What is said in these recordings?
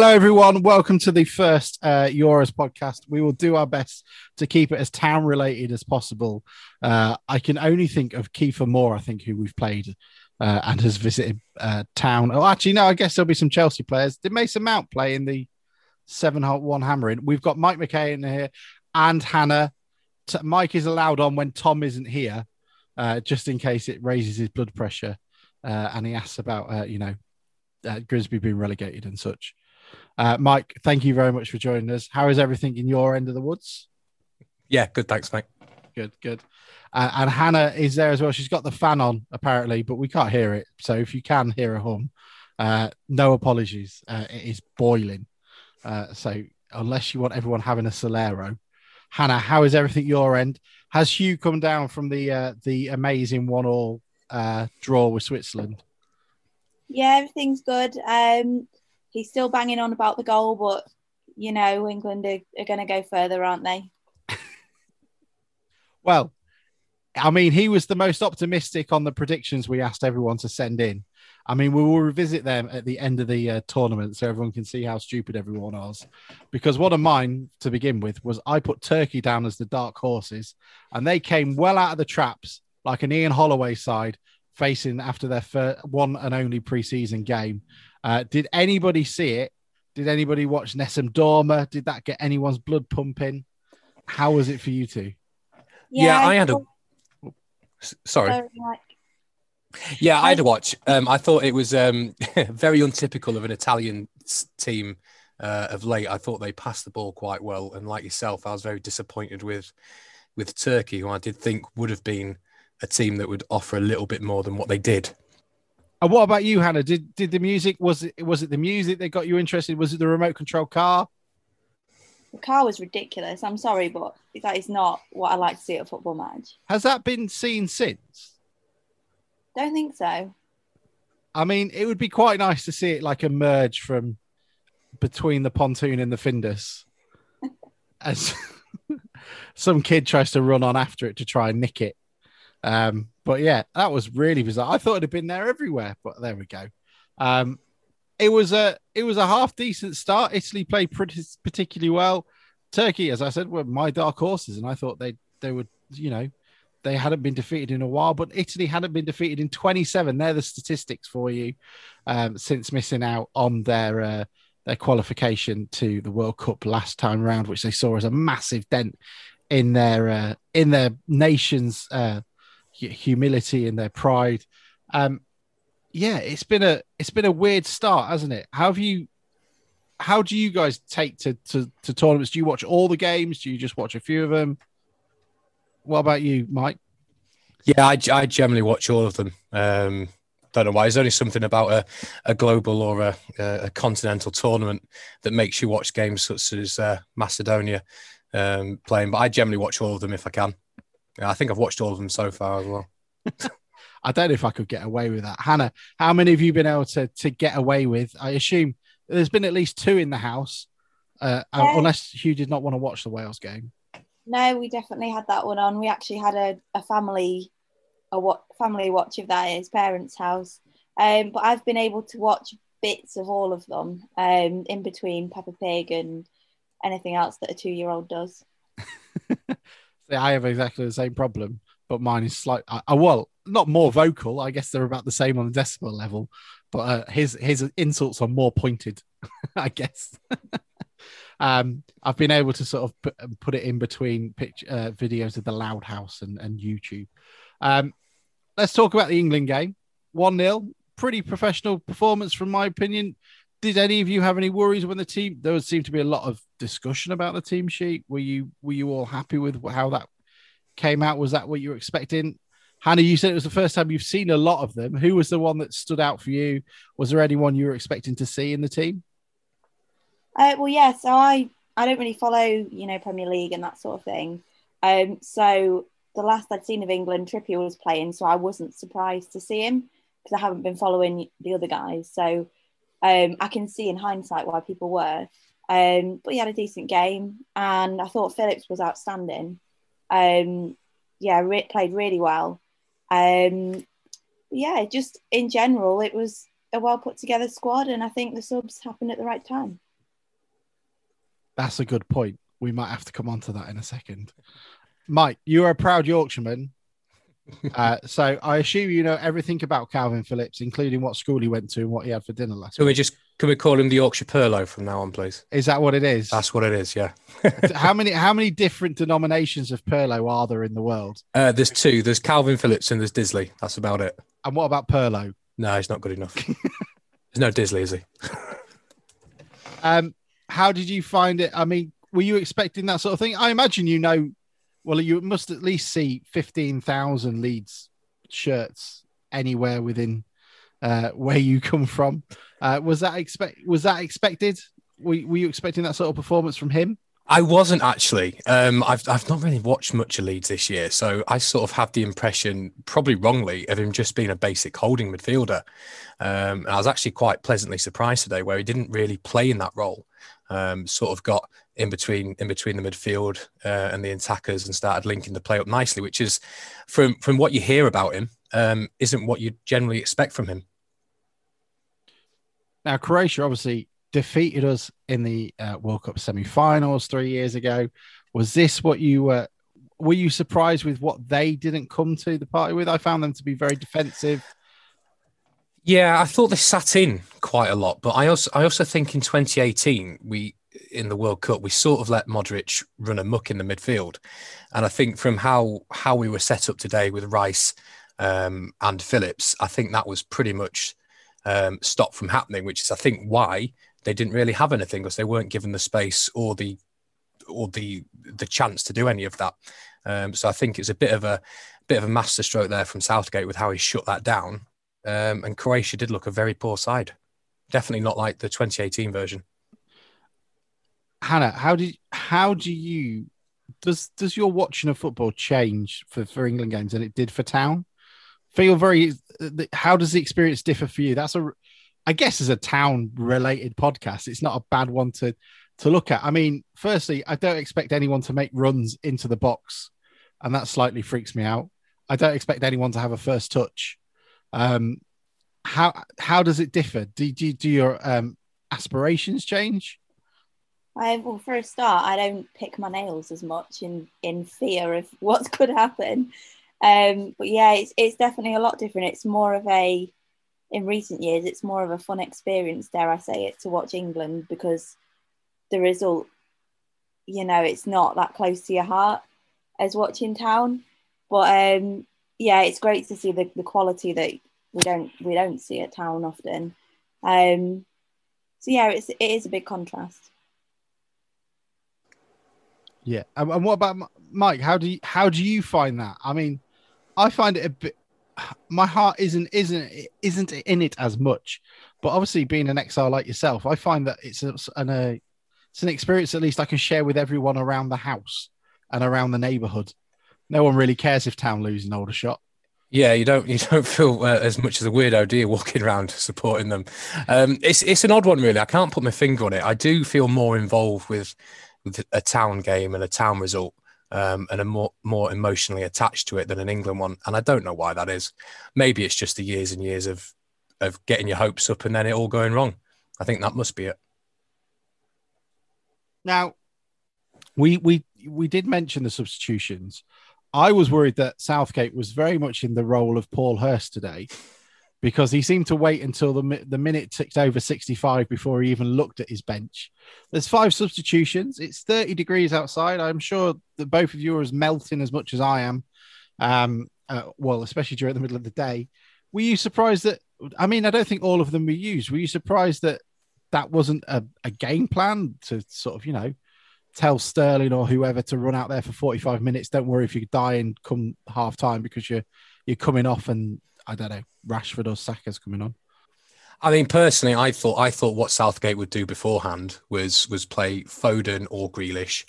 Hello, everyone. Welcome to the first uh, Euros podcast. We will do our best to keep it as town related as possible. Uh, I can only think of Kiefer Moore, I think, who we've played uh, and has visited uh, town. Oh, actually, no, I guess there'll be some Chelsea players. Did Mason Mount play in the 7 1 hammering? We've got Mike McKay in here and Hannah. T- Mike is allowed on when Tom isn't here, uh, just in case it raises his blood pressure. Uh, and he asks about, you know, Grimsby being relegated and such. Uh, Mike, thank you very much for joining us. How is everything in your end of the woods? Yeah, good. Thanks, mate. Good, good. Uh, and Hannah is there as well. She's got the fan on apparently, but we can't hear it. So if you can hear a hum, uh, no apologies. Uh, it is boiling. Uh, so unless you want everyone having a Solero, Hannah, how is everything your end? Has Hugh come down from the uh, the amazing one all uh, draw with Switzerland? Yeah, everything's good. Um, he's still banging on about the goal, but you know, England are, are going to go further, aren't they? well, I mean, he was the most optimistic on the predictions we asked everyone to send in. I mean, we will revisit them at the end of the uh, tournament so everyone can see how stupid everyone was. Because one of mine to begin with was I put Turkey down as the dark horses, and they came well out of the traps like an Ian Holloway side facing after their first, one and only preseason game. Uh, did anybody see it? Did anybody watch Nessun Dorma? Did that get anyone's blood pumping? How was it for you two? Yeah, yeah I, I had a. Sorry. Yeah, I had to watch. Um, I thought it was um, very untypical of an Italian team uh, of late. I thought they passed the ball quite well, and like yourself, I was very disappointed with with Turkey, who I did think would have been a team that would offer a little bit more than what they did. And what about you, Hannah? Did did the music was it was it the music that got you interested? Was it the remote control car? The car was ridiculous. I'm sorry, but that is not what I like to see at a football match. Has that been seen since? Don't think so. I mean, it would be quite nice to see it like emerge from between the pontoon and the Findus as some kid tries to run on after it to try and nick it. Um, but yeah, that was really bizarre. I thought it'd have been there everywhere, but there we go. Um, it was a it was a half decent start. Italy played pretty particularly well. Turkey, as I said, were my dark horses, and I thought they they would you know they hadn't been defeated in a while, but Italy hadn't been defeated in 27. They're the statistics for you um, since missing out on their uh, their qualification to the World Cup last time round, which they saw as a massive dent in their uh, in their nation's uh, humility and their pride. Um, yeah, it's been a it's been a weird start, hasn't it? How have you? How do you guys take to, to, to tournaments? Do you watch all the games? Do you just watch a few of them? What about you, Mike? Yeah, I, I generally watch all of them. Um, don't know why. There's only something about a, a global or a, a continental tournament that makes you watch games such as uh, Macedonia um, playing. But I generally watch all of them if I can. Yeah, I think I've watched all of them so far as well. I don't know if I could get away with that. Hannah, how many have you been able to, to get away with? I assume there's been at least two in the house, uh, yeah. unless Hugh did not want to watch the Wales game. No, we definitely had that one on. We actually had a, a family a what family watch of that at his parents' house. Um, but I've been able to watch bits of all of them um, in between Peppa Pig and anything else that a two year old does. I have exactly the same problem, but mine is slight. Uh, well, not more vocal. I guess they're about the same on the decibel level, but uh, his his insults are more pointed. I guess. um, I've been able to sort of put, put it in between pitch, uh, videos of the Loud House and, and YouTube. Um, let's talk about the England game. One 0 pretty professional performance, from my opinion did any of you have any worries when the team? There seemed to be a lot of discussion about the team sheet. Were you were you all happy with how that came out? Was that what you were expecting? Hannah, you said it was the first time you've seen a lot of them. Who was the one that stood out for you? Was there anyone you were expecting to see in the team? Uh, well, yeah. So I I don't really follow you know Premier League and that sort of thing. Um, so the last I'd seen of England, Trippier was playing, so I wasn't surprised to see him because I haven't been following the other guys. So um, I can see in hindsight why people were. Um, but he had a decent game, and I thought Phillips was outstanding. Um, yeah, re- played really well. Um, yeah, just in general, it was a well put together squad, and I think the subs happened at the right time. That's a good point. We might have to come on to that in a second. Mike, you are a proud Yorkshireman. Uh, so I assume you know everything about Kalvin Phillips, including what school he went to and what he had for dinner last. Can week. we just can we call him the Yorkshire Pirlo from now on, please? Is that what it is? That's what it is. Yeah. how many how many different denominations of Pirlo are there in the world? Uh, there's two. There's Kalvin Phillips and there's Disley. That's about it. And what about Pirlo? No, he's not good enough. there's no Disley, is he? um, how did you find it? I mean, were you expecting that sort of thing? I imagine you know. Well, you must at least see fifteen thousand Leeds shirts anywhere within uh, where you come from. Uh, was that expect? Was that expected? Were, were you expecting that sort of performance from him? I wasn't actually. Um, I've I've not really watched much of Leeds this year, so I sort of had the impression, probably wrongly, of him just being a basic holding midfielder. Um, I was actually quite pleasantly surprised today, where he didn't really play in that role. Um, sort of got in between in between the midfield uh, and the attackers and started linking the play up nicely, which is from from what you hear about him, um, isn't what you generally expect from him. Now, Croatia obviously defeated us in the uh, World Cup semi-finals three years ago. Was this what you were? Were you surprised with what they didn't come to the party with? I found them to be very defensive. Yeah, I thought they sat in quite a lot, but I also I also think in 2018 we in the World Cup we sort of let Modric run muck in the midfield, and I think from how how we were set up today with Rice um, and Phillips, I think that was pretty much um, stopped from happening, which is I think why they didn't really have anything because they weren't given the space or the or the the chance to do any of that. Um, so I think it's a bit of a bit of a masterstroke there from Southgate with how he shut that down. Um, and Croatia did look a very poor side. Definitely not like the 2018 version. Hannah, how did how do you does does your watching of football change for, for England games than it did for Town? Feel very. How does the experience differ for you? That's a I guess as a town related podcast, it's not a bad one to to look at. I mean, firstly, I don't expect anyone to make runs into the box, and that slightly freaks me out. I don't expect anyone to have a first touch. Um, how how does it differ? Do do, do your um, aspirations change? I, well, for a start, I don't pick my nails as much in in fear of what could happen. Um, but yeah, it's it's definitely a lot different. It's more of a in recent years, it's more of a fun experience, dare I say it, to watch England because the result, you know, it's not that close to your heart as watching Town. But um, yeah, it's great to see the, the quality that we don't we don't see at Town often. Um, so yeah, it's it is a big contrast. Yeah, and what about Mike? How do you how do you find that? I mean, I find it a bit my heart isn't isn't isn't in it as much. But obviously, being an exile like yourself, I find that it's a, an a it's an experience at least I can share with everyone around the house and around the neighbourhood. No one really cares if town lose an older shot. Yeah, you don't you don't feel uh, as much as a weirdo, do you? Walking around supporting them, um, it's it's an odd one, really. I can't put my finger on it. I do feel more involved with a town game and a town result um, and are more more emotionally attached to it than an England one. And I don't know why that is. Maybe it's just the years and years of of getting your hopes up and then it all going wrong. I think that must be it. Now, we we we did mention the substitutions. I was worried that Southgate was very much in the role of Paul Hurst today because he seemed to wait until the, the minute ticked over 65 before he even looked at his bench. There's five substitutions. It's 30 degrees outside. I'm sure that both of you are as melting as much as I am. Um, uh, well, especially during the middle of the day. Were you surprised that? I mean, I don't think all of them were used. Were you surprised that that wasn't a, a game plan to sort of, you know, tell Sterling or whoever to run out there for 45 minutes? Don't worry if you die and come half time because you're you're coming off and I don't know, Rashford or Saka's coming on? I mean, personally, I thought I thought what Southgate would do beforehand was was play Foden or Grealish,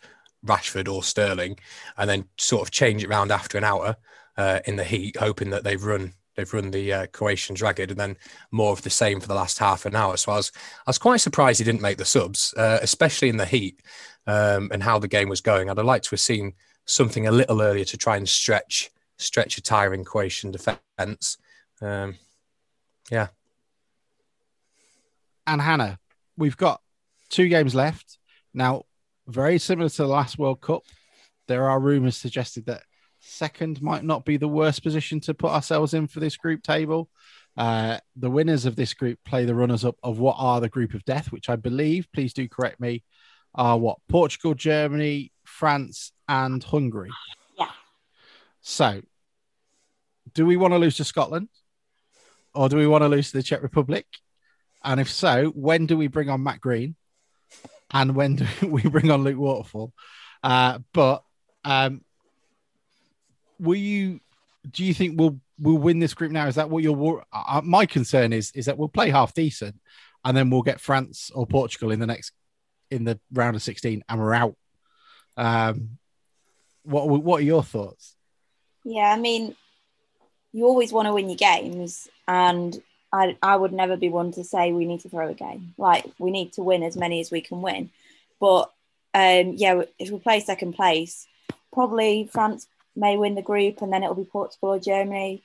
Rashford or Sterling, and then sort of change it around after an hour uh, in the heat, hoping that they've run they've run the uh, Croatians ragged, and then more of the same for the last half an hour. So I was I was quite surprised he didn't make the subs, uh, especially in the heat um, and how the game was going. I'd have liked to have seen something a little earlier to try and stretch stretch a tiring Croatian defence. Um, yeah. and Hannah, we've got two games left now. Very similar to the last World Cup, there are rumours suggested that second might not be the worst position to put ourselves in for this group table. Uh, the winners of this group play the runners up of what are the group of death, which I believe, please do correct me, are what Portugal, Germany, France, and Hungary. Yeah. So, do we want to lose to Scotland or do we want to lose to the Czech Republic? And if so, when do we bring on Matt Green? And when do we bring on Luke Waterfall? Uh, but um, will you? Do you think we'll we'll win this group now? Is that what your uh, my concern is? Is that we'll play half decent, and then we'll get France or Portugal in the next in the round of sixteen, and we're out. Um, what what are your thoughts? Yeah, I mean, you always want to win your games, and I I would never be one to say we need to throw a game. Like we need to win as many as we can win. But um, yeah, if we play second place, probably France may win the group, and then it'll be Portugal or Germany.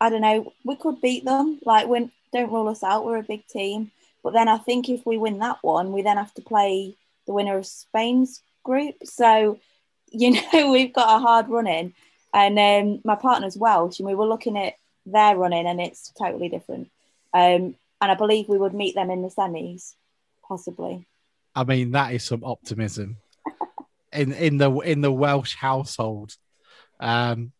I don't know. We could beat them. Like, when don't rule us out. We're a big team. But then I think if we win that one, we then have to play the winner of Spain's group. So, you know, we've got a hard run in. And um, my partner's Welsh, and we were looking at their running, and it's totally different. Um, and I believe we would meet them in the semis, possibly. I mean, that is some optimism in in the in the Welsh household. Um,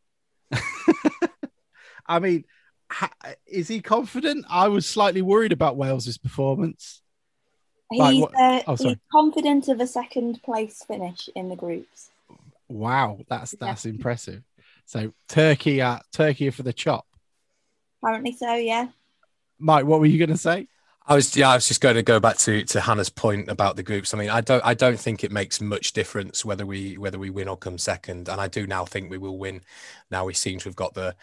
I mean, ha, is he confident? I was slightly worried about Wales's performance. He's, like, uh, oh, he's confident of a second place finish in the groups. Wow, that's that's yeah. impressive. So Turkey, uh, Turkey for the chop. Apparently so, yeah. Mike, what were you going to say? I was yeah, I was just going to go back to to Hannah's point about the groups. I mean, I don't I don't think it makes much difference whether we whether we win or come second, and I do now think we will win. Now we seem to have got the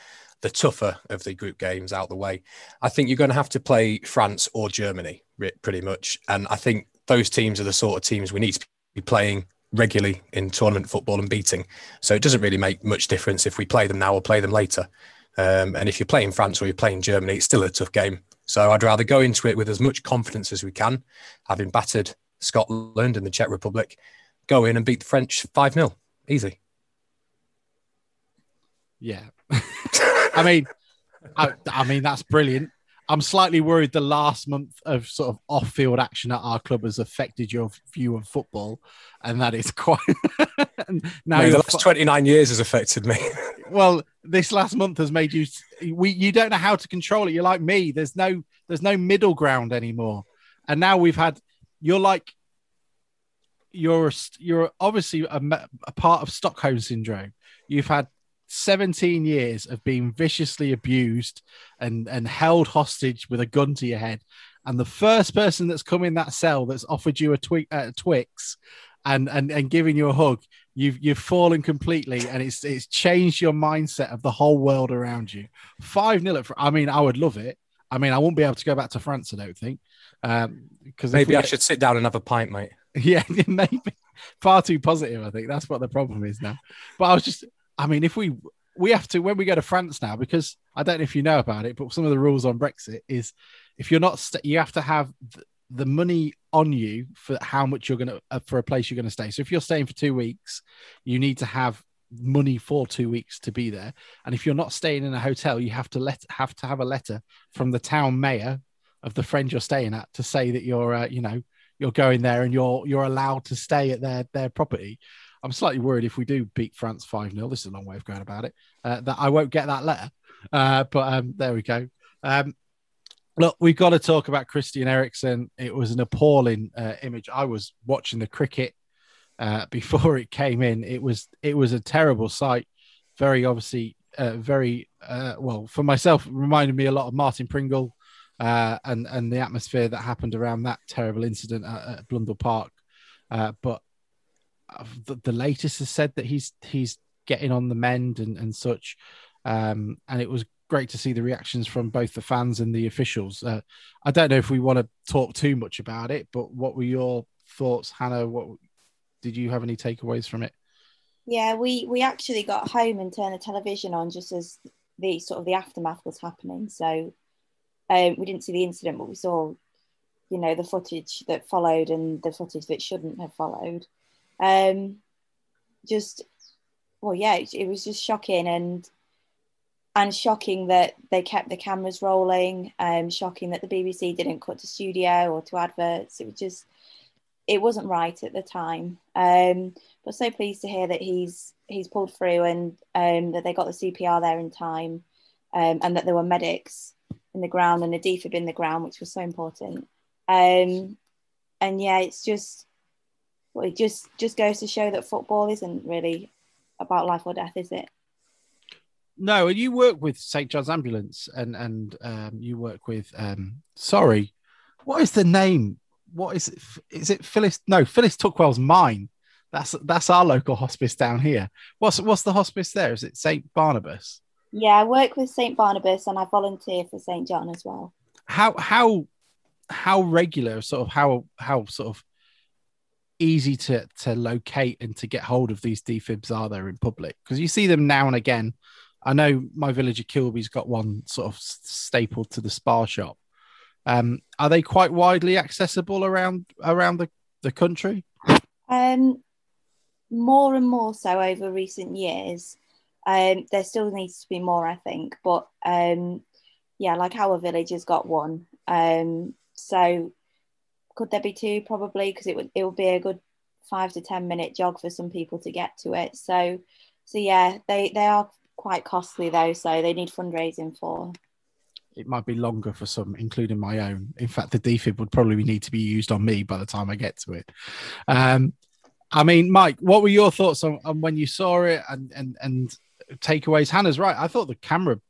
the tougher of the group games out the way. I think you're going to have to play France or Germany pretty much, and I think those teams are the sort of teams we need to be playing regularly in tournament football and beating. So it doesn't really make much difference if we play them now or play them later. Um, and if you're playing France or you're playing Germany, it's still a tough game. So I'd rather go into it with as much confidence as we can, having battered Scotland and the Czech Republic, go in and beat the French 5 0. Easy. Yeah. I mean, I, I, mean, that's brilliant. I'm slightly worried the last month of sort of off field action at our club has affected your view of football. And that is quite. now, the last 29 years has affected me. well, this last month has made you we you don't know how to control it. You're like me. There's no there's no middle ground anymore. And now we've had you're like you're you're obviously a, a part of Stockholm syndrome. You've had 17 years of being viciously abused and and held hostage with a gun to your head. And the first person that's come in that cell that's offered you a, twi- uh, Twix and and and giving you a hug, you've you've fallen completely, and it's it's changed your mindset of the whole world around you. Five nil. At, I mean, I would love it. I mean, I won't be able to go back to France. I don't think. Because um, maybe I get... should sit down and have a pint, mate. Yeah, maybe. Far too positive. I think that's what the problem is now. But I was just. I mean, if we we have to when we go to France now because I don't know if you know about it, but some of the rules on Brexit is if you're not st- you have to have the money on you for how much you're to uh, for a place you're to stay. So if you're staying for two weeks, you need to have money for two weeks to be there. And if you're not staying in a hotel, you have to let have to have a letter from the town mayor of the friend you're staying at to say that you're uh, you know you're going there and you're you're allowed to stay at their their property. I'm slightly worried if we do beat France 5 0, this is a long way of going about it, uh, that I won't get that letter. Uh, but um, there we go. Um, Look, we've got to talk about Christian Eriksen. It was an appalling uh, image. I was watching the cricket uh, before it came in. It was it was a terrible sight. Very obviously, uh, very uh, well for myself. Reminded me a lot of Martin Pringle and and the atmosphere that happened around that terrible incident at, at Blundell Park. But the, the, latest has said that he's he's getting on the mend and and such. Um, and it was great to see the reactions from both the fans and the officials. Uh, I don't know if we want to talk too much about it, but what were your thoughts, Hannah? What did you have any takeaways from it? Yeah, we we actually got home and turned the television on just as the sort of the aftermath was happening. So um, we didn't see the incident, but we saw you know the footage that followed and the footage that shouldn't have followed. Um, just well, yeah, it, it was just shocking and and shocking that they kept the cameras rolling. Um, shocking that the BBC didn't cut to studio or to adverts. It was just it wasn't right at the time. Um, but so pleased to hear that he's he's pulled through and um, that they got the CPR there in time, um, and that there were medics in the ground and a defib in the ground, which was so important. Um, and yeah, it's just well, it just just goes to show that football isn't really about life or death, is it? No, and you work with St John's Ambulance, and and um, you work with um, sorry, what is the name? What is it? Is it Phyllis? No, Phyllis Tuckwell's mine. That's that's our local hospice down here. What's what's the hospice there? Is it St Barnabas? Yeah, I work with St Barnabas, and I volunteer for St John as well. How how how regular, sort of how how sort of easy to to locate and to get hold of these defibs are there in public? Because you see them now and again. I know my village of Kilby's got one sort of stapled to the Spar shop. Um, are they quite widely accessible around around the, the country? Um, more and more so over recent years. Um, there still needs to be more, I think, but um, yeah, like our village has got one. Um, so could there be two? Probably because it would it would be a good five to ten minute jog for some people to get to it. So so yeah, they they are quite costly though, so they need fundraising for. It might be longer for some, including my own. In fact, the defib would probably need to be used on me by the time I get to it. Um, I mean, Mike, what were your thoughts on, on when you saw it and and and takeaways? Hannah's right. I thought the camera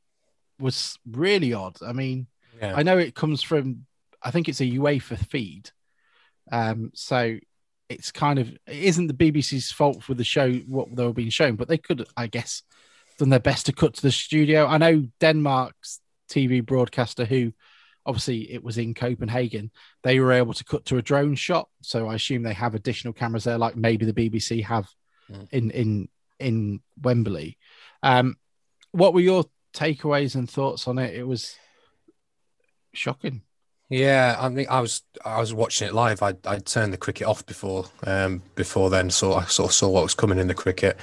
was really odd. I mean, yeah. I know it comes from I think it's a UEFA feed. Um, so it's kind of it isn't the BBC's fault for the show what they were being shown, but they could, I guess, done their best to cut to the studio. I know Denmark's TV broadcaster, who obviously it was in Copenhagen, they were able to cut to a drone shot. So I assume they have additional cameras there, like maybe the BBC have mm. in in in Wembley. Um, what were your takeaways and thoughts on it? It was shocking. Yeah, I mean, I was I was watching it live. I I turned the cricket off before um before then, so I sort of saw what was coming in the cricket.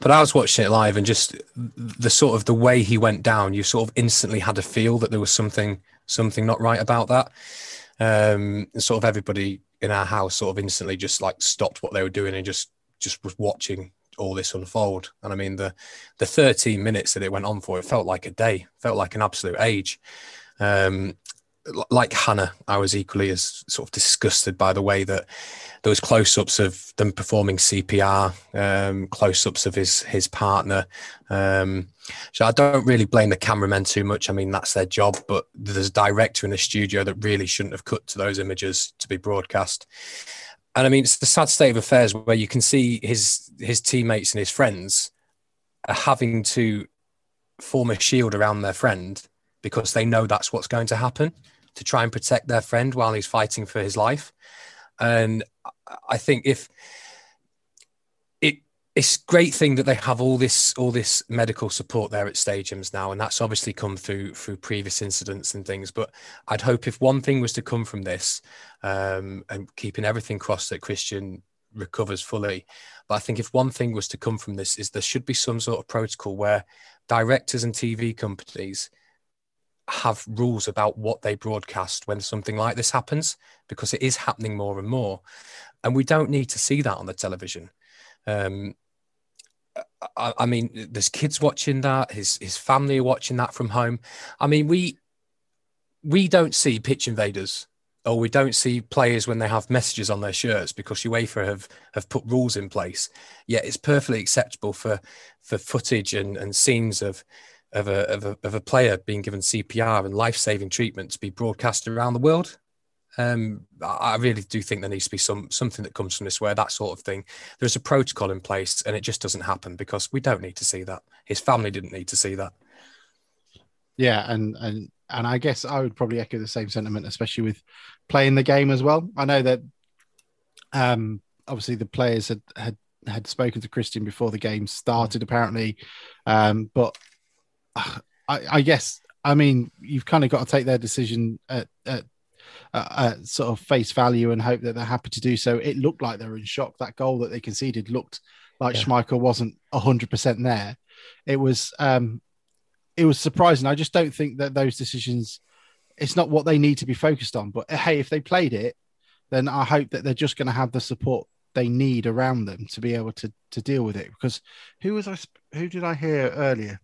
But I was watching it live, and just the sort of the way he went down, you sort of instantly had a feel that there was something something not right about that. Um, sort of everybody in our house sort of instantly just like stopped what they were doing and just just was watching all this unfold. And I mean the the 13 minutes that it went on for, it felt like a day, felt like an absolute age. Um, like Hannah, I was equally as sort of disgusted by the way that there was close-ups of them performing CPR, um, close-ups of his his partner. Um, so I don't really blame the cameramen too much. I mean, that's their job, but there's a director in the studio that really shouldn't have cut to those images to be broadcast. And I mean, it's the sad state of affairs where you can see his his teammates and his friends are having to form a shield around their friend because they know that's what's going to happen to try and protect their friend while he's fighting for his life. And I think if it it's great thing that they have all this all this medical support there at stadiums now, and that's obviously come through through previous incidents and things. But I'd hope if one thing was to come from this, um, and keeping everything crossed that Christian recovers fully. But I think if one thing was to come from this is there should be some sort of protocol where directors and TV companies have rules about what they broadcast when something like this happens because it is happening more and more. And we don't need to see that on the television. Um, I, I, mean there's kids watching that his his family are watching that from home. I mean we we don't see pitch invaders or we don't see players when they have messages on their shirts because UEFA have have put rules in place. Yet it's perfectly acceptable for for footage and, and scenes of of a, of a, of a player being given CPR and life saving treatment to be broadcast around the world. Um, I really do think there needs to be some something that comes from this where that sort of thing. There's a protocol in place, and it just doesn't happen because we don't need to see that. His family didn't need to see that. Yeah, and and and I guess I would probably echo the same sentiment, especially with playing the game as well. I know that um, obviously the players had had had spoken to Christian before the game started, apparently, um, but I, I guess I mean you've kind of got to take their decision at, at uh, uh, sort of face value and hope that they're happy to do so. It looked like they were in shock. That goal that they conceded looked like yeah. Schmeichel wasn't hundred percent there. It was um, it was surprising. I just don't think that those decisions. It's not what they need to be focused on. But hey, if they played it, then I hope that they're just going to have the support they need around them to be able to to deal with it. Because who was I? Who did I hear earlier?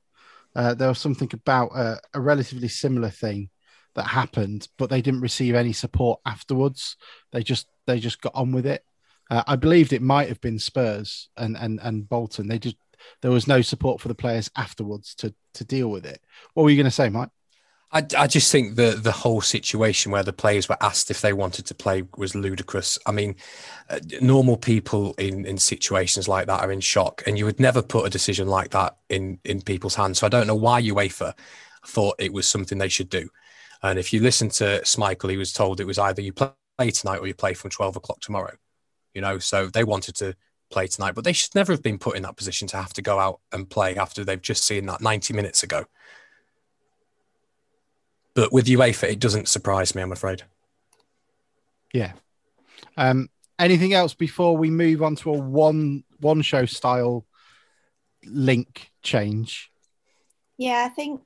Uh, there was something about a, a relatively similar thing that happened, but they didn't receive any support afterwards. They just they just got on with it. Uh, I believed it might have been Spurs and and and Bolton. They just there was no support for the players afterwards to to deal with it. What were you going to say, Mike? I, I just think the the whole situation where the players were asked if they wanted to play was ludicrous. I mean, uh, normal people in in situations like that are in shock, and you would never put a decision like that in in people's hands. So I don't know why UEFA thought it was something they should do. And if you listen to Schmeichel, he was told it was either you play tonight or you play from twelve o'clock tomorrow. You know, so they wanted to play tonight, but they should never have been put in that position to have to go out and play after they've just seen that ninety minutes ago. But with UEFA, it doesn't surprise me, I'm afraid. Yeah. Um, anything else before we move on to a one one show style link change? Yeah, I think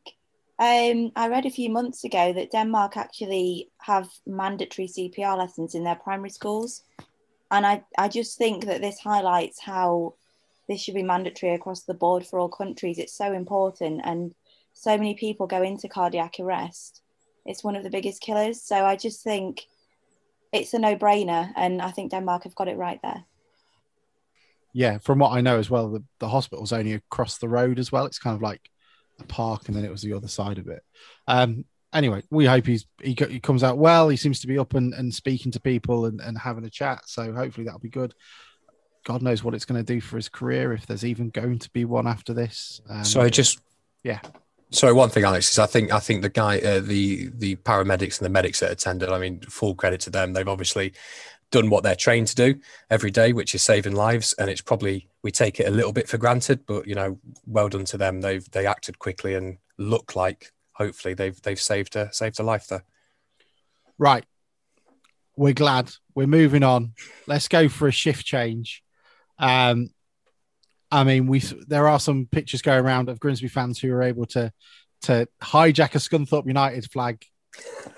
um, I read a few months ago that Denmark actually have mandatory CPR lessons in their primary schools. And I, I just think that this highlights how this should be mandatory across the board for all countries. It's so important. And so many people go into cardiac arrest. It's one of the biggest killers. So I just think it's a no brainer. And I think Denmark have got it right there. Yeah, from what I know as well, the, the hospital's only across the road as well. It's kind of like a park and then it was the other side of it. Um, anyway, we hope he's he, he comes out well. He seems to be up and, and speaking to people and, and having a chat. So hopefully that'll be good. God knows what it's going to do for his career if there's even going to be one after this. Um, so I just yeah. Sorry, one thing, Alex, is I think I think the guy, uh, the the paramedics and the medics that attended. I mean, full credit to them. They've obviously done what they're trained to do every day, which is saving lives. And it's probably we take it a little bit for granted, but you know, well done to them. They've they acted quickly and look like hopefully they've they've saved a saved a life there. Right, we're glad we're moving on. Let's go for a shift change. Um, I mean, we there are some pictures going around of Grimsby fans who were able to to hijack a Scunthorpe United flag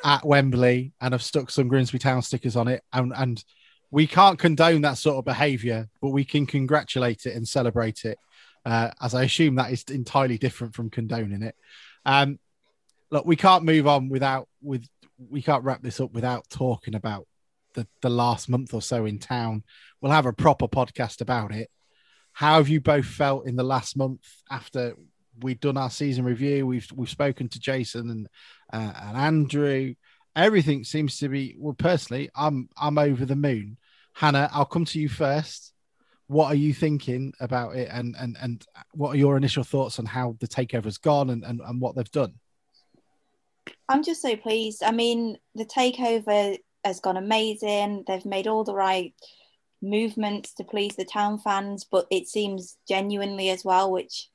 at Wembley and have stuck some Grimsby Town stickers on it, and and we can't condone that sort of behaviour, but we can congratulate it and celebrate it. Uh, as I assume that is entirely different from condoning it. Um, look, we can't move on without with we can't wrap this up without talking about the the last month or so in town. We'll have a proper podcast about it. How have you both felt in the last month after we've done our season review? We've we've spoken to Jason and uh, and Andrew. Everything seems to be well. Personally, I'm I'm over the moon. Hannah, I'll come to you first. What are you thinking about it, and and and what are your initial thoughts on how the takeover's gone and and, and what they've done? I'm just so pleased. I mean, the takeover has gone amazing. They've made all the right movements to please the town fans, but it seems genuinely as well, which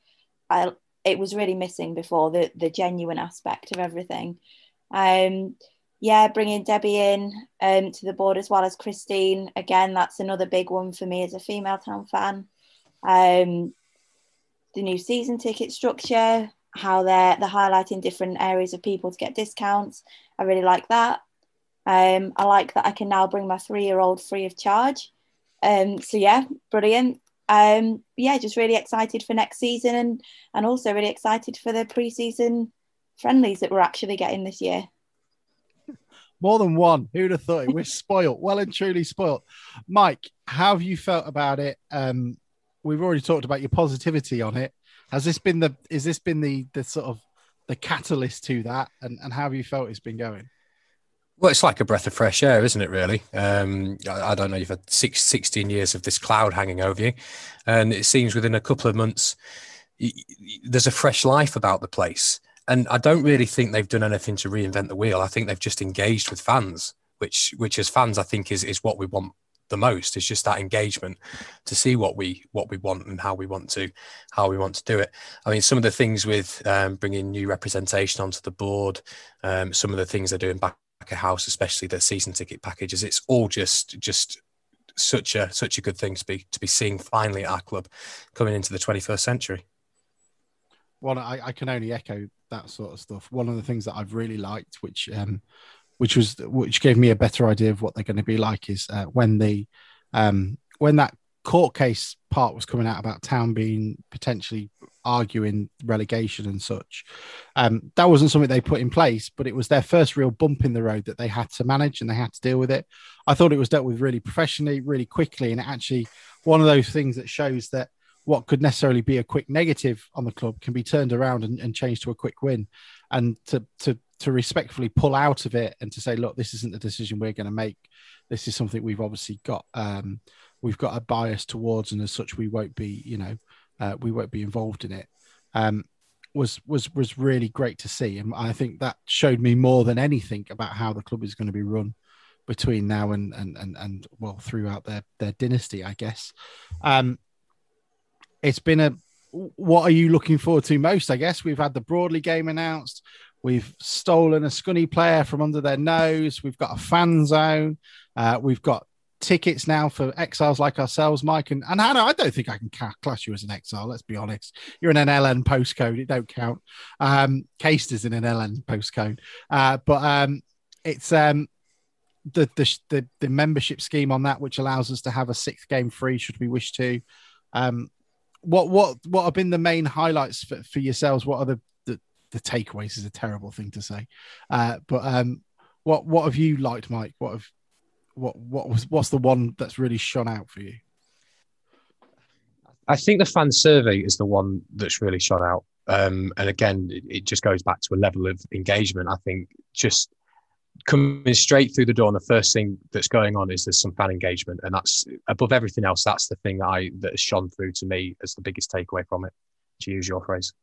I it was really missing before the the genuine aspect of everything. Um, yeah, bringing Debbie in um, to the board as well as Christine. Again, that's another big one for me as a female town fan. Um, the new season ticket structure, how they're they're highlighting different areas of people to get discounts. I really like that. Um, I like that I can now bring my three year old free of charge. Um, so yeah, brilliant. Um, yeah, just really excited for next season and and also really excited for the pre-season friendlies that we're actually getting this year. More than one. Who'd have thought it? We're spoiled, well and truly spoiled. Mike, how have you felt about it? Um, we've already talked about your positivity on it. Has this been the is this been the the sort of the catalyst to that and, and how have you felt it's been going? Well, it's like a breath of fresh air, isn't it, really? Um, I, I, don't know, you've had six, 16 years of this cloud hanging over you. And it seems within a couple of months, there's a fresh life about the place. And I don't really think they've done anything to reinvent the wheel. I think they've just engaged with fans, which, which as fans, I think is, is what we want the most It's just that engagement to see what we what we want and how we want to how we want to do it i mean some of the things with um, bringing new representation onto the board um, some of the things they're doing back a house, especially the season ticket packages. It's all just just such a such a good thing to be to be seeing finally at our club coming into the 21st century. Well, I, I can only echo that sort of stuff. One of the things that I've really liked, which um, which was which gave me a better idea of what they're going to be like, is uh, when the um, when that court case part was coming out about town being potentially arguing relegation and such. Um, that wasn't something they put in place, but it was their first real bump in the road that they had to manage and they had to deal with it. I thought it was dealt with really professionally, really quickly, and actually one of those things that shows that what could necessarily be a quick negative on the club can be turned around and, and changed to a quick win. And to to to respectfully pull out of it and to say, look, this isn't the decision we're going to make. This is something we've obviously got um, we've got a bias towards, and as such, we won't be, you know, uh, we won't be involved in it. Um, was was was really great to see, and I think that showed me more than anything about how the club is going to be run between now and and and, and well throughout their their dynasty, I guess. Um, it's been a what are you looking forward to most? I guess we've had the Broadley game announced. We've stolen a Scunny player from under their nose. We've got a fan zone. Uh, we've got tickets now for exiles like ourselves, Mike and, and Hannah. I don't think I can class you as an exile. Let's be honest. You're in an LN postcode. It don't count. Um, is in an LN postcode. Uh, but um, it's um, the, the, the the membership scheme on that, which allows us to have a sixth game free should we wish to. Um, what what what have been the main highlights for, for yourselves? What are the, the the takeaways? Is a terrible thing to say, uh, but um, what what have you liked, Mike? What have what what was what's the one that's really shone out for you? I think the fan survey is the one that's really shone out. Um, and again, it, it, just goes back to a level of engagement. I think just coming straight through the door, and the first thing that's going on is there's some fan engagement, and that's above everything else. That's the thing that I that has shone through to me as the biggest takeaway from it. To use your phrase.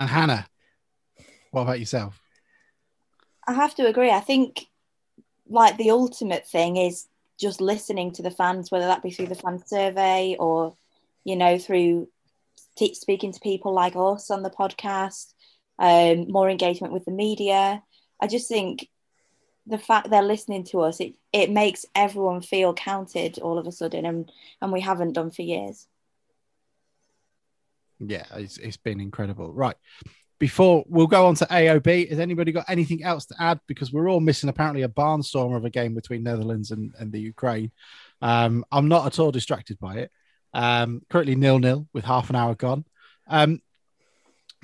And Hannah, what about yourself? I have to agree. I think like the ultimate thing is just listening to the fans, whether that be through the fan survey or, you know, through t- speaking to people like us on the podcast, um, more engagement with the media. I just think the fact they're listening to us, it, it makes everyone feel counted all of a sudden, and, and we haven't done for years. Yeah, it's, it's been incredible. Right before we'll go on to AOB, has anybody got anything else to add? Because we're all missing apparently a barnstormer of a game between Netherlands and, and the Ukraine. Um, I'm not at all distracted by it. Um, currently nil nil with half an hour gone. Um,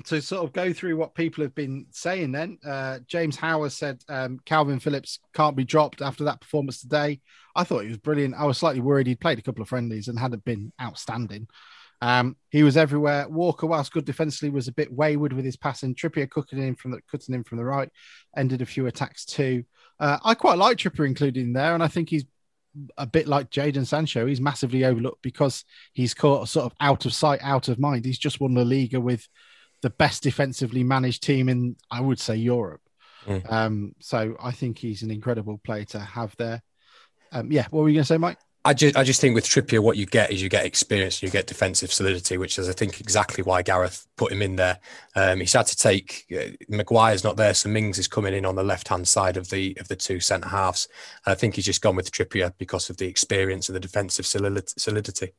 to sort of go through what people have been saying, then uh, James Howard said um, Kalvin Phillips can't be dropped after that performance today. I thought he was brilliant. I was slightly worried he'd played a couple of friendlies and hadn't been outstanding. Um, he was everywhere. Walker, whilst good defensively, was a bit wayward with his passing. Trippier cutting in from the cutting in from the right, ended a few attacks too. Uh, I quite like Trippier included in there, and I think he's a bit like Jadon Sancho. He's massively overlooked because he's caught sort of out of sight, out of mind. He's just won La Liga with the best defensively managed team in, I would say, Europe. Mm. Um, so I think he's an incredible player to have there. Um, yeah, what were you going to say, Mike? I just, I just think with Trippier, what you get is you get experience, you get defensive solidity, which is, I think, exactly why Gareth put him in there. Um, he's had to take uh, Maguire's not there, so Mings is coming in on the left hand side of the of the two centre halves. And I think he's just gone with Trippier because of the experience and the defensive solidity.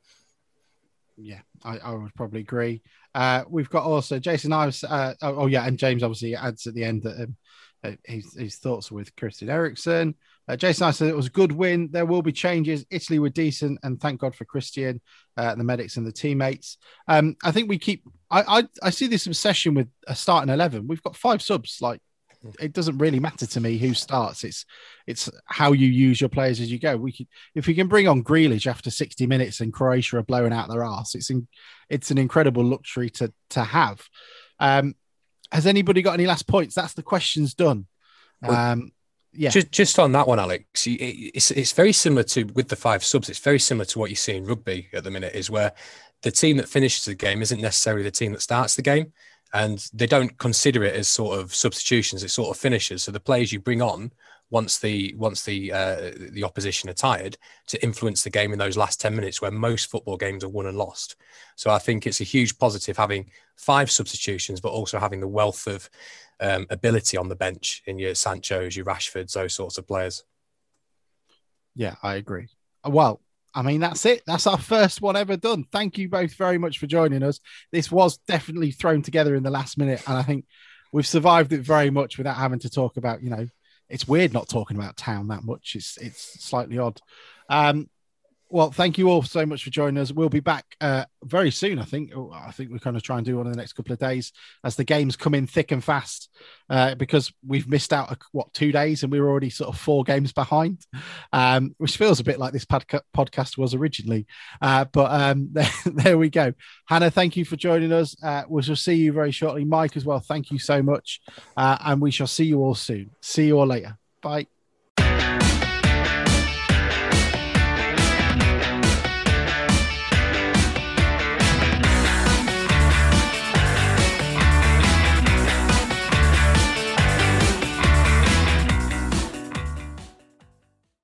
Yeah, I, I would probably agree. Uh, we've got also Jason Ives. Uh, oh, oh, yeah, and James obviously adds at the end that um, uh, his, his thoughts with Christian Eriksen. Uh, Jason I said it was a good win. There will be changes. Italy were decent, and thank God for Christian, uh, the medics, and the teammates. Um, I think we keep. I, I, I see this obsession with a starting eleven. We've got five subs. Like it doesn't really matter to me who starts. It's it's how you use your players as you go. We could if we can bring on Grealish after sixty minutes and Croatia are blowing out their ass. It's in, it's an incredible luxury to to have. Um, has anybody got any last points? That's the questions done. Um, yeah. Just, just on that one, Alex, it's it's very similar to with the five subs. It's very similar to what you see in rugby at the minute, is where the team that finishes the game isn't necessarily the team that starts the game, and they don't consider it as sort of substitutions. It's sort of finishes. So the players you bring on once the once the uh, the opposition are tired to influence the game in those last 10 minutes where most football games are won and lost so i think it's a huge positive having five substitutions but also having the wealth of um, ability on the bench in your Sancho's, your Rashfords, those sorts of players. Yeah, I agree. Well, I mean, that's it. That's our first one ever done. Thank you both very much for joining us. This was definitely thrown together in the last minute, and I think we've survived it very much without having to talk about, you know, it's weird not talking about town that much. It's it's slightly odd. Um, well, thank you all so much for joining us. We'll be back uh, very soon. I think. Oh, I think we're going to try and do one in the next couple of days as the games come in thick and fast. Uh, because we've missed out what two days and we were already sort of four games behind, um, which feels a bit like this podca- podcast was originally. Uh, but um, there, there, we go. Hannah, thank you for joining us. Uh, we shall see you very shortly. Mike as well. Thank you so much, uh, and we shall see you all soon. See you all later. Bye.